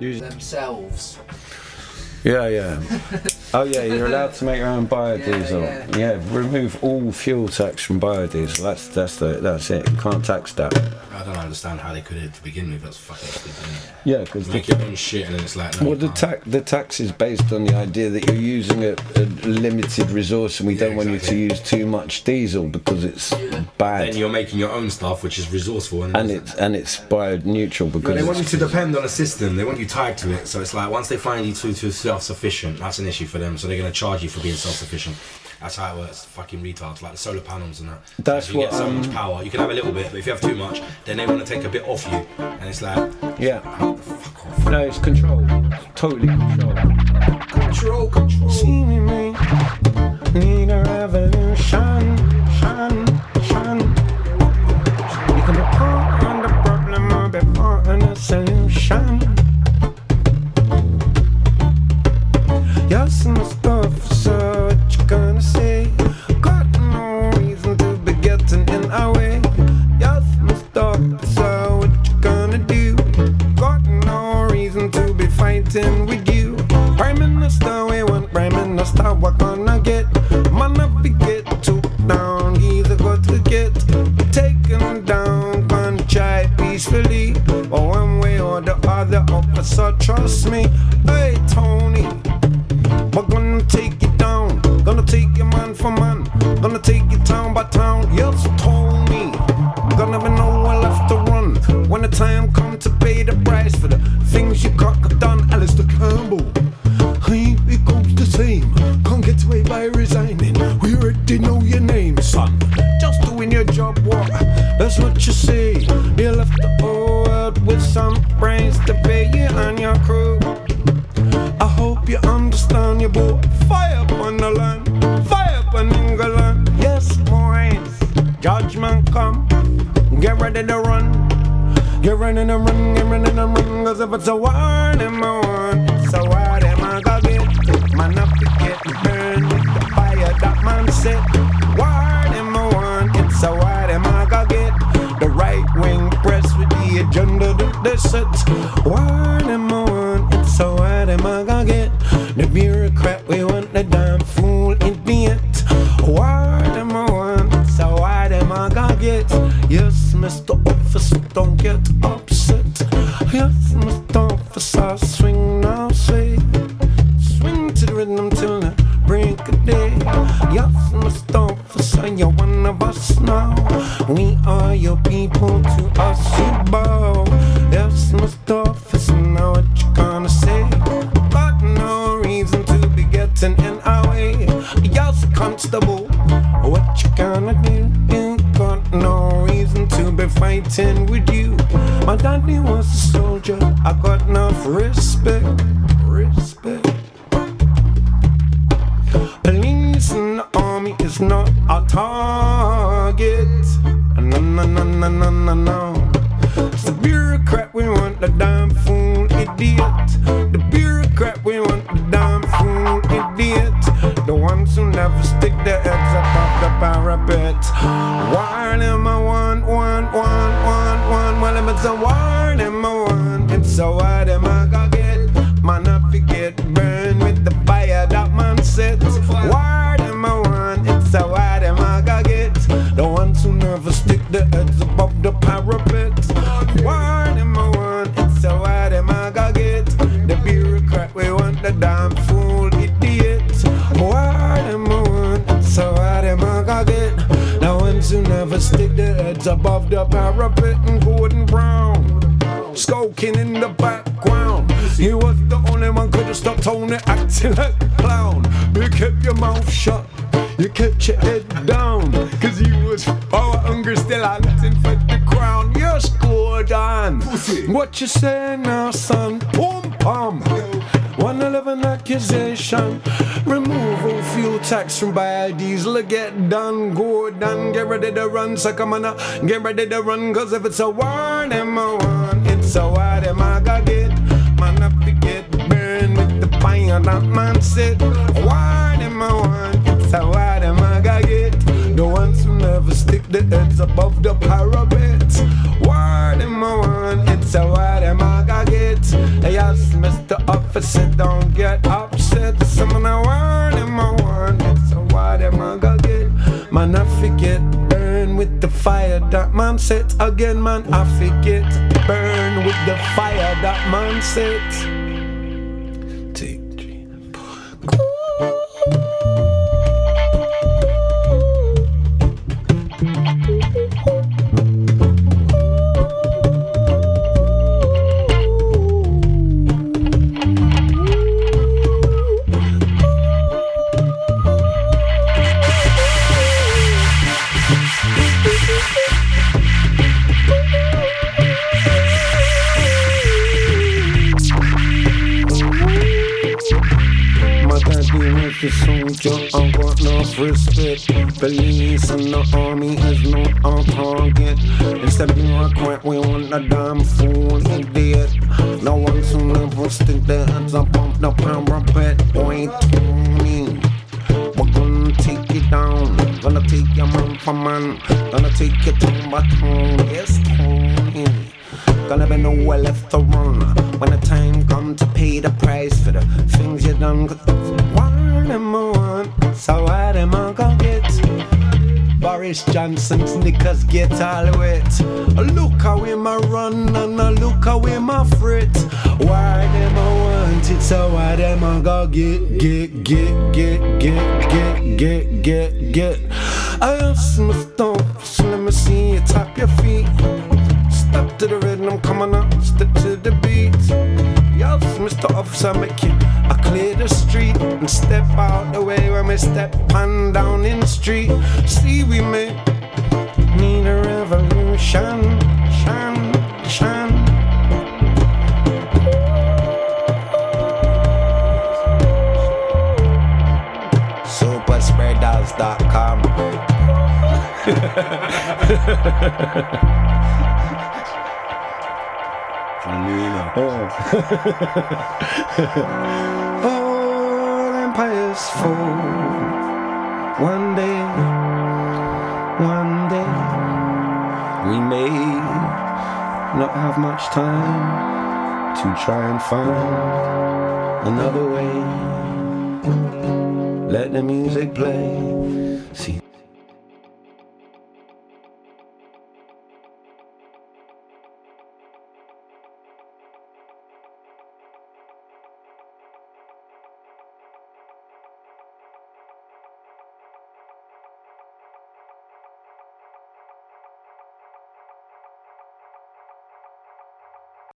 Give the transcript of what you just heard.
Use- themselves. Yeah, yeah. Oh yeah, you're allowed to make your own biodiesel. Yeah, Yeah, remove all fuel tax from biodiesel. That's that's the that's it. You can't tax that. I don't understand how they could have to begin with. That's fucking stupid. Yeah, because Make your own shit and then it's like, no, well, the tax the tax is based on the idea that you're using a, a limited resource, and we Yeah, don't want you to use too much diesel because it's bad. Then you're making your own stuff, which is resourceful, and, and it's and it's bio neutral because they want you to depend on a system. They want you tied to it. So it's like once they find you too too self-sufficient, that's an issue for them. So they're going to charge you for being self-sufficient. That's how it works. Fucking retards, like the solar panels and that. That's if you what, get so um, much power. You can have a little bit, but if you have too much, then they want to take a bit off you, and it's like, yeah. fuck off. No, it's control. Totally control. Control, control. See me, me. Need a revolution, shun, fighting with you. Prime Minister, we want Prime Minister, what gonna get? Man, if we get took down, he's a good to get taken down, can try peacefully. Or one way or the other, officer, trust me. Hey, Tony. We're gonna take you down, gonna take you man for man, gonna take you town by town. Yes, Tony. Gonna be nowhere left to run when the time Get ready to run, get ready to run. Cause if it's a war, then I want. It's a war, then I gotta get. Man, up get burned with the fire that man set. War, then I want. It's a war, then I gotta get. The right wing press with the agenda that they set. War, Mr. Officer, swing now, sway. Swing to the rhythm till the break of day. Yes, Mr. Officer, you're one of us now. We are your people, to us you bow. Yes, Mr. Officer, now what you gonna say? Got no reason to be getting in our way. Yes, Constable, what you gonna do? You got no reason to be fighting with you. My daddy I got enough respect. Respect. Police and the army is not our target. No, no, no, no, no, no, no. It's the bureaucrat, we want the damn fool want. It's a war, them I gotta get. Man, I forget burn with the fire that man set. War, them I want. It's a war, them I gotta get. The ones who never stick their heads above the parapet. War, them I want. It's a war, them I gotta get. The bureaucrat, we want the damn fool idiot. War, them I want. It's a war, them I gotta get. The ones who never stick their heads above the parapet. Skulking in the background. You was the only one could have stopped Tony acting like a clown. You kept your mouth shut. You kept your head down. Cause you was power hungry still hunting for the crown. Yes, Gordon. What you say now, son? Pum pum. 111 accusation. Remove all fuel tax from biodiesel. Get done, Gordon. Get ready to run. So come on, uh, get ready to run. Cause if it's a them I want. It's a war, them I gotta get. Man, I forget burn with the fire that man said. War, them I want. It's a war, them I gotta get. The ones who never stick their heads above the parapet. War, them I want. It's a war, them I gotta get. Yes, said, don't fire that man set again, man. I forget. Burn with the fire that man set. A soldier, I got enough respect. Police and the army is not our target. Of being quit, we want a damn fool idiot. No one soon never stick their heads up on the parapet. Boy, Tony. We're gonna take you down. Gonna take your man for man. Gonna take you to my town. Yes, Tony. Gonna be nowhere left to run when the time come to pay the price for the things you done. Boris Johnson's knickers get all wet. Look how him a run and a look how him a fret. Why them I want it? So why them I go get get get get get get get get get? I ask my stuff, so let me see you tap your feet. Step to the rhythm, come on up, step to the beat. Yes, Mr. Officer, make I clear the street and step out the way when we step on down in the street. See, we may need a revolution, shan, shan. Superspreaders.com. All empires fall. One day, one day, we may not have much time to try and find another way. Let the music play. See.